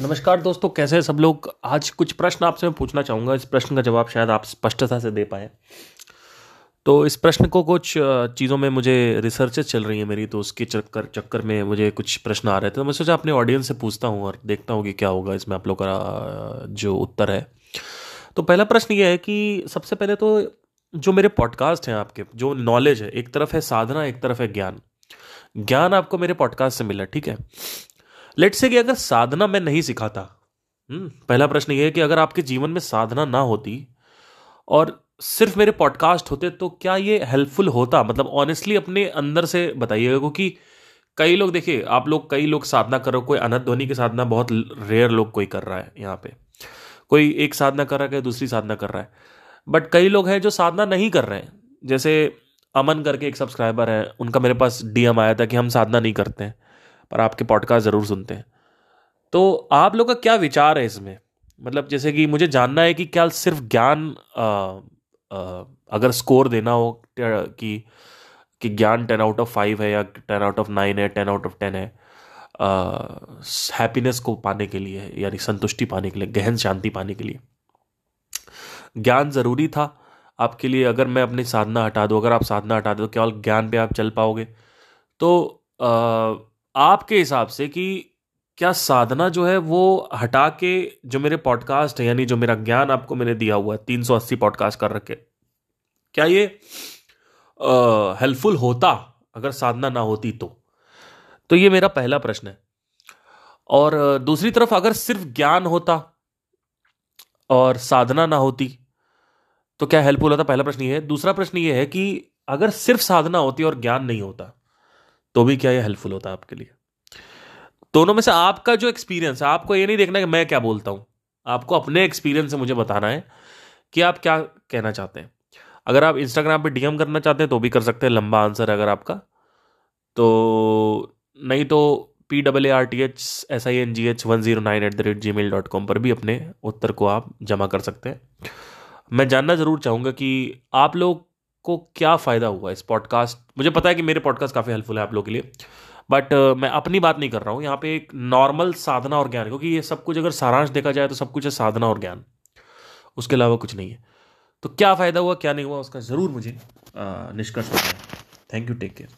नमस्कार दोस्तों, कैसे हैं सब लोग? आज कुछ प्रश्न आपसे मैं पूछना चाहूँगा। इस प्रश्न का जवाब शायद आप स्पष्टता से दे पाए। तो इस प्रश्न को कुछ चीज़ों में मुझे रिसर्चेस चल रही है मेरी तो उसके चक्कर चक्कर में मुझे कुछ प्रश्न आ रहे थे। तो मैं सोचा अपने ऑडियंस से पूछता हूँ और देखता हूँ कि क्या होगा इसमें आप लोग का जो उत्तर है। तो पहला प्रश्न ये है कि सबसे पहले तो जो मेरे पॉडकास्ट हैं आपके, जो नॉलेज है, एक तरफ़ है साधना, एक तरफ़ है ज्ञान। ज्ञान आपको मेरे पॉडकास्ट से मिला, ठीक है? लेट से कि अगर साधना मैं नहीं सिखाता हम्म, पहला प्रश्न ये है कि अगर आपके जीवन में साधना ना होती और सिर्फ़ मेरे पॉडकास्ट होते तो क्या ये हेल्पफुल होता? मतलब ऑनेस्टली अपने अंदर से बताइएगा क्योंकि कई लोग देखिए आप लोग कई लोग साधना करो कोई अनंत ध्वनि की साधना बहुत रेयर लोग कोई कर रहा है यहाँ पे। कोई एक साधना कर रहा है दूसरी साधना कर रहा है। बट कई लोग हैं जो साधना नहीं कर रहे हैं। जैसे अमन करके एक सब्सक्राइबर है उनका मेरे पास डीएम आया था कि हम साधना नहीं करते हैं। पर आपके पॉडकास्ट ज़रूर सुनते हैं। तो आप लोग का क्या विचार है इसमें? मतलब जैसे कि मुझे जानना है कि क्या सिर्फ़ ज्ञान अगर स्कोर देना हो कि कि ज्ञान टेन आउट ऑफ़ फाइव है या टेन आउट ऑफ़ नाइन है टेन आउट ऑफ़ टेन है हैप्पीनेस को पाने के लिए यानी संतुष्टि पाने के लिए गहन शांति पाने के लिए। ज्ञान ज़रूरी था आपके लिए अगर मैं अपनी साधना हटा दूँ अगर आप साधना हटा दो केवल ज्ञान पे आप चल पाओगे तो आ, आपके हिसाब से कि क्या साधना जो है वो हटा के जो मेरे पॉडकास्ट है, यानी जो मेरा ज्ञान आपको मैंने दिया हुआ है, तीन सौ अस्सी पॉडकास्ट कर रखे, क्या ये हेल्पफुल होता? अगर साधना ना होती तो। तो ये मेरा पहला प्रश्न है। और दूसरी तरफ़ अगर सिर्फ़ ज्ञान होता और साधना ना होती तो क्या हेल्पफुल होता? पहला प्रश्न ये है। दूसरा प्रश्न ये है कि अगर सिर्फ़ साधना होती और ज्ञान नहीं होता तो भी क्या ये हेल्पफुल होता है आपके लिए? दोनों में से आपका जो एक्सपीरियंस है आपको ये नहीं देखना कि मैं क्या बोलता हूँ। आपको अपने एक्सपीरियंस से मुझे बताना है कि आप क्या कहना चाहते हैं। अगर आप इंस्टाग्राम पे डीएम करना चाहते हैं तो भी कर सकते हैं, लंबा आंसर है अगर आपका। तो नहीं तो P double A R T H S I N G H one zero nine eight the rate Gmail dot com पर भी अपने उत्तर को आप जमा कर सकते हैं। मैं जानना ज़रूर चाहूँगा कि आप लोग को क्या फ़ायदा हुआ इस पॉडकास्ट मुझे पता है कि मेरे पॉडकास्ट काफ़ी हेल्पफुल है आप लोगों के लिए बट uh, मैं अपनी बात नहीं कर रहा हूँ। यहाँ पे एक नॉर्मल साधना और ज्ञान क्योंकि ये सब कुछ अगर सारांश देखा जाए तो सब कुछ है साधना और ज्ञान। उसके अलावा कुछ नहीं है। तो क्या फ़ायदा हुआ क्या नहीं हुआ उसका ज़रूर मुझे निष्कर्ष बताएँ थैंक यू टेक केयर